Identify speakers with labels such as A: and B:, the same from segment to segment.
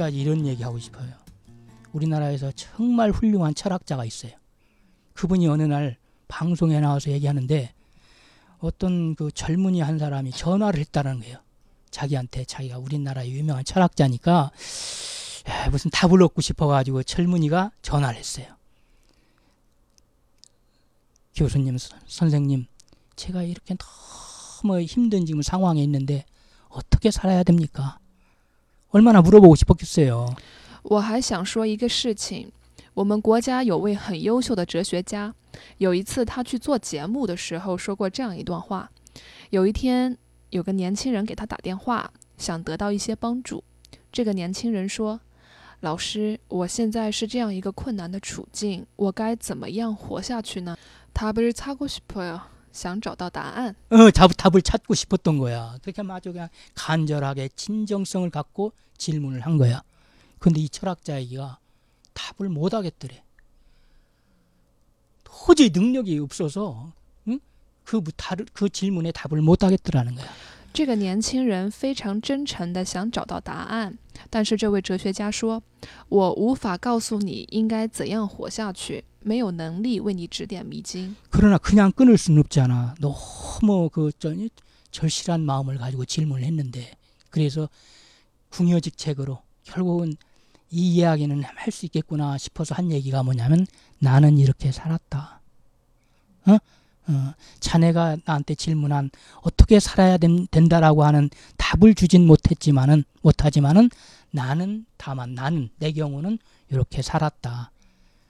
A: 한 가지 이런 얘기하고 싶어요. 우리나라에서 정말 훌륭한 철학자가 있어요. 그분이 어느 날 방송에 나와서 얘기하는데 어떤 그 젊은이 한 사람이 전화를 했다는 거예요. 자기한테 자기가 우리나라의 유명한 철학자니까 무슨 답을 얻고 싶어가지고 젊은이가 전화를 했어요. 교수님, 선생님, 제가 이렇게 너무 힘든 지금 상황에 있는데 어떻게 살아야 됩니까? 얼마나 물어보고 싶었겠어요.
B: 我还想说一个事情，我们国家有位很优秀的哲学家，有一次他去做节目的时候说过这样一段话。有一天有个年轻人给他打电话，想得到一些帮助。这个年轻人说：“老师，我现在是这样一个苦难的处境，我该怎么样活下去呢？”
A: 어, 답, 답을 찾고 싶었던 거야. 그렇게 아주 진정성을 갖고 질문을 한 거야. 근데 이 철학자에게가 답을 못 하겠더래. 도저히 능력이 없어서 응? 그, 그 질문에 답을 못 하겠더라는 거야.
B: 这个年轻人非常真诚的想找到答案，但是这位哲学家说：“我无法告诉你应该怎样活下去，
A: 그러나 그냥 끊을 수는 없잖아. 너무 그 절실한 마음을 가지고 질문을 했는데 그래서 궁여직책으로 결국은 이 이야기는 할 수 있겠구나 싶어서 한 얘기가 뭐냐면 나는 이렇게 살았다. 어? 어, 자네가 나한테 질문한 어떻게 살아야 된, 된, 다라고 하는 답을 주진 못했지만은 못하지만은 나는 다만 나는 내 경우는 이렇게 살았다.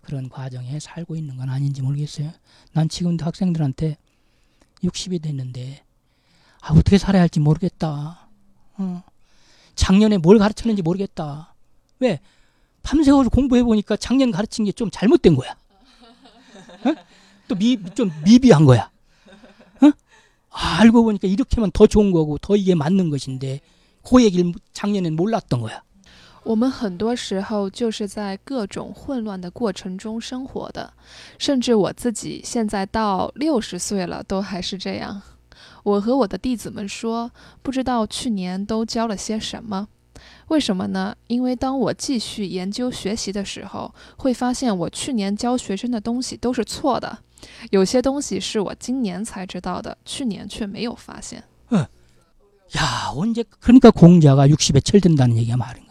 A: 그런 과정에 살고 있는 건 아닌지 모르겠어요 난 지금도 학생들한테 60이 됐는데 아 어떻게 살아야 할지 모르겠다 어 작년에 뭘 가르쳤는지 모르겠다 왜? 밤새워서 공부해 보니까 작년 가르친 게 좀 잘못된 거야. 어? 또 미, 좀 미비한 거야. 어? 아, 알고 보니까 이렇게만 더 좋은 거고 더 이게 맞는 것인데 그 얘기를 작년엔 몰랐던 거야.
B: 我们很多时候就是在各种混乱的过程中生活的，甚至我自己现在到六十岁了，都还是这样。我和我的弟子们说，不知道去年都教了些什么。为什么呢？因为当我继续研究学习的时候，会发现我去年教学生的东西都是错的，有些东西是我今年才知道的，去年却没有发现。
A: 嗯，야언제그러니까공자가60에철든다는얘기가말인거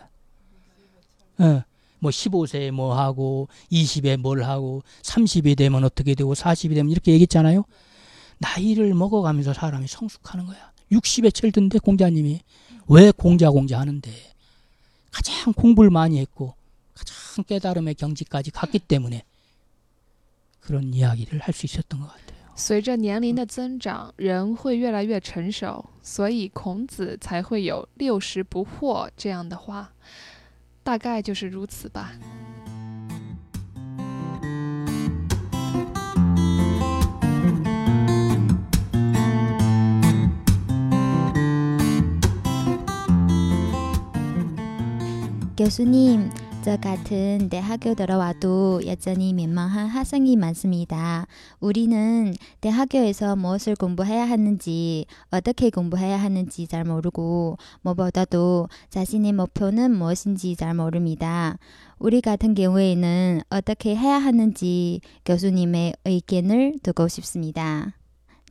A: 음뭐15세뭐하고20에뭘하고30이되면어떻게되고40이되면이렇게얘기했잖아요나이를먹어가면서사람이성숙하는거야60에철든데공자님이왜공자공자하는데 가장 공부를 많이 했고 가장 깨달음의 경지까지 갔기 때문에 그런 이야기를 할 수 있었던 것 같아요.
B: 随着年龄的增长，人会越来越成熟，所以孔子才会有“六十不惑”这样的话， 大概就是如此吧。
C: 교수님, 저 같은 대학교 들어와도 여전히 민망한 학생이 많습니다. 우리는 대학교에서 무엇을 공부해야 하는지, 어떻게 공부해야 하는지 잘 모르고, 무엇보다도 자신의 목표는 무엇인지 잘 모릅니다. 우리 같은 경우에는 어떻게 해야 하는지 교수님의 의견을 듣고 싶습니다.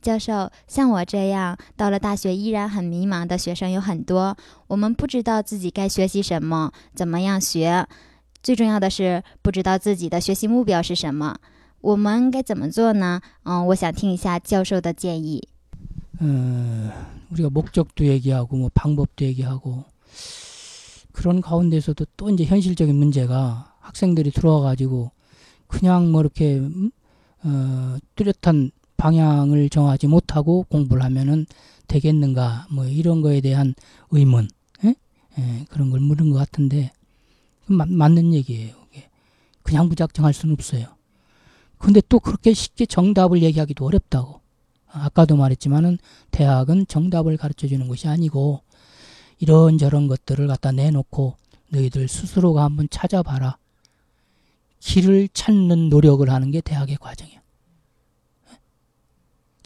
C: 教授，像我这样到了大学依然很迷茫的学生有很多。我们不知道自己该学习什么，怎么样学，最重要的是不知道自己的学习目标是什么。我们该怎么做呢？嗯，我想听一下教授的建议。
A: 嗯，우리가목적도얘기하고뭐방법도얘기하고그런가운데서도또이제현실적인문제가학생들이들어와가지고그냥뭐이렇게어뚜렷한 방향을 정하지 못하고 공부를 하면은 되겠는가 뭐 이런 거에 대한 의문 에? 에, 그런 걸 물은 것 같은데 맞, 맞는 얘기예요. 그냥 무작정 할 수는 없어요. 근데 또 그렇게 쉽게 정답을 얘기하기도 어렵다고. 아까도 말했지만은 대학은 정답을 가르쳐 주는 것이 아니고 이런저런 것들을 갖다 내놓고 너희들 스스로가 한번 찾아봐라. 길을 찾는 노력을 하는 게 대학의 과정이야.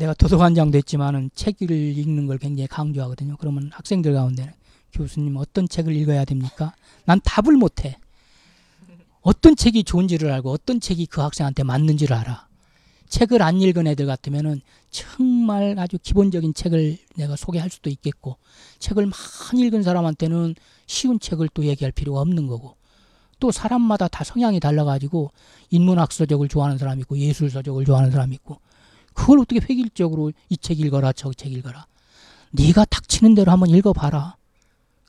A: 내가 도서관장도 했지만은 책을 읽는 걸 굉장히 강조하거든요. 그러면 학생들 가운데는 교수님 어떤 책을 읽어야 됩니까? 난 답을 못 해. 어떤 책이 좋은지를 알고 어떤 책이 그 학생한테 맞는지를 알아. 책을 안 읽은 애들 같으면은 정말 아주 기본적인 책을 내가 소개할 수도 있겠고 책을 많이 읽은 사람한테는 쉬운 책을 또 얘기할 필요가 없는 거고 또 사람마다 다 성향이 달라가지고 인문학 서적을 좋아하는 사람이 있고 예술 서적을 좋아하는 사람이 있고 그걸 어떻게 획일적으로 이 책 읽어라 저 책 읽어라 네가 닥치는 대로 한번 읽어봐라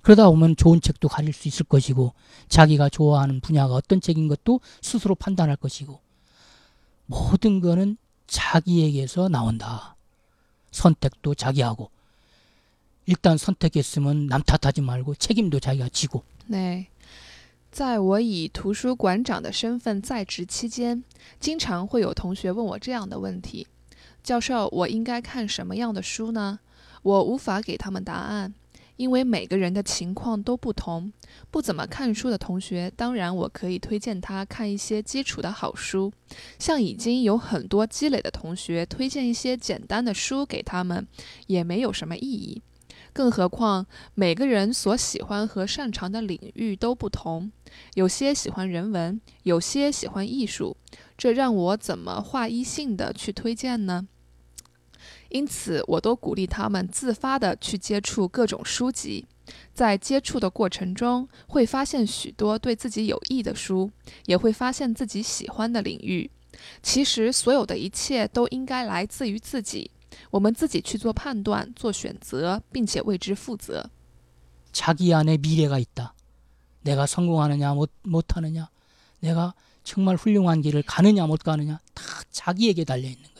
A: 그러다 보면 좋은 책도 가릴 수 있을 것이고 자기가 좋아하는 분야가 어떤 책인 것도 스스로 판단할 것이고 모든 거는 자기에게서 나온다 선택도 자기하고 일단 선택했으면 남 탓하지 말고 책임도 자기가 지고
B: 对，在我以图书馆长的身份在职期间，经常会有同学问我这样的问题： 教授，我应该看什么样的书呢？我无法给他们答案，因为每个人的情况都不同。不怎么看书的同学，当然我可以推荐他看一些基础的好书。像已经有很多积累的同学，推荐一些简单的书给他们，也没有什么意义。更何况每个人所喜欢和擅长的领域都不同，有些喜欢人文，有些喜欢艺术，这让我怎么划一性的去推荐呢？因此，我都鼓励他们自发的去接触各种书籍，在接触的过程中，会发现许多对自己有益的书，也会发现自己喜欢的领域。其实，所有的一切都应该来自于自己。我们自己去做判断、做选择，并且为之负责。
A: 자기 안에 미래가 있다. 내가 성공하느냐 못 못하느냐, 내가 정말 훌륭한 길을 가느냐 못 가느냐 다 자기에게 달려 있는 거예요.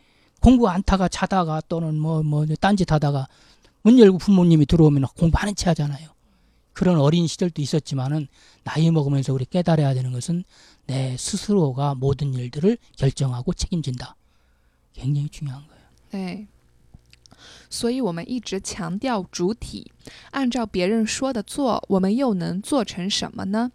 A: 공부 안 타가 자다가 또는 뭐, 뭐, 딴짓 하다가 문 열고 부모님이 들어오면 공부하는 체 하잖아요. 그런 어린 시절도 있었지만은 나이 먹으면서 우리 깨달아야 되는 것은 내 스스로가 모든 일들을 결정하고 책임진다. 굉장히 중요한 거예요.
B: 对，所以我们一直强调主体，按照别人说的做，我们又能做成什么呢？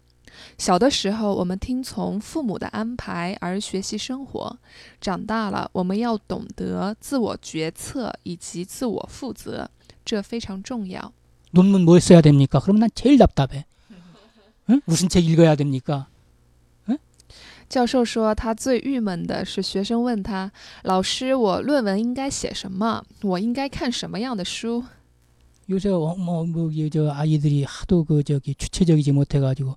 B: 小的时候，我们听从父母的安排而学习生活；长大了，我们要懂得自我决策以及自我负责，这非常重要。
A: 논문 뭐 써야 됩니까? 그러면 난 제일 답답해. 응? 무슨 책 읽어야 됩니까?
B: 教授说，他最郁闷的是学生问他：“老师，我论文应该写什么？我应该看什么样的书？”
A: 요새 어, 뭐, 뭐, 이저 아이들이 하도 그 저기 주체적이지 못해가지고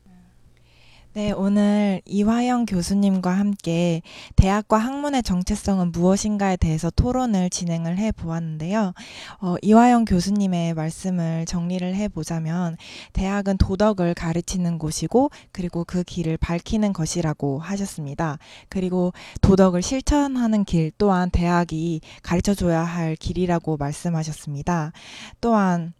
D: 네, 오늘 이화영 교수님과 함께 대학과 학문의 정체성은 무엇인가에 대해서 토론을 진행을 해 보았는데요. 어, 이화영 교수님의 말씀을 정리를 해 보자면 대학은 도덕을 가르치는 곳이고 그리고 그 길을 밝히는 것이라고 하셨습니다. 그리고 도덕을 실천하는 길 또한 대학이 가르쳐 줘야 할 길이라고 말씀하셨습니다. 또한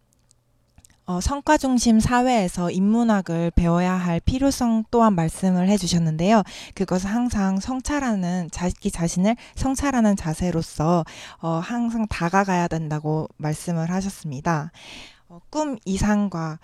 D: 어, 성과 중심 사회에서 인문학을 배워야 할 필요성 또한 말씀을 해주셨는데요. 그것은 항상 성찰하는 자기 자신을 성찰하는 자세로서 어, 항상 다가가야 된다고 말씀을 하셨습니다. 어, 꿈 이상과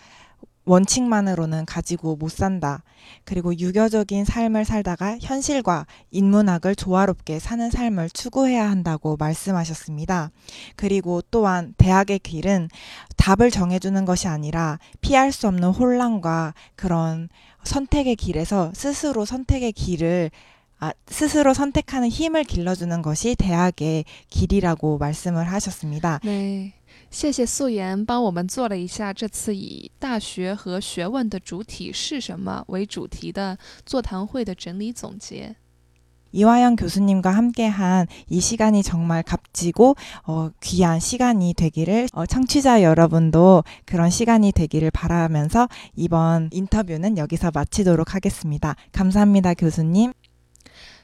D: 원칙만으로는 가지고 못 산다. 그리고 유교적인 삶을 살다가 현실과 인문학을 조화롭게 사는 삶을 추구해야 한다고 말씀하셨습니다. 그리고 또한 대학의 길은 답을 정해주는 것이 아니라 피할 수 없는 혼란과 그런 선택의 길에서 스스로 선택의 길을 아, 스스로 선택하는 힘을 길러주는 것이 대학의 길이라고 말씀을 하셨습니다.
B: 对，谢谢素颜帮我们做了一下这次以大学和学问的主体是什么为主题的座谈会的整理总结。
D: 이화영 교수님과 함께한 이 시간이 정말 값지고 어, 귀한 시간이 되기를 어, 청취자 여러분도 그런 시간이 되기를 바라면서 이번 인터뷰는 여기서 마치도록 하겠습니다. 감사합니다, 교수님.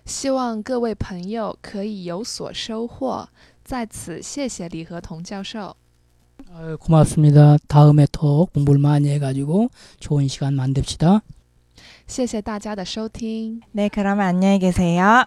B: 希望各位朋友可以有所收获。在此，谢谢李和同教授。
A: 아유, 고맙습니다. 다음에 더 공부를 많이 해가지고 좋은 시간 만듭시다.
B: 谢谢大家的收听。
D: 네, 그러면 안녕히 계세요.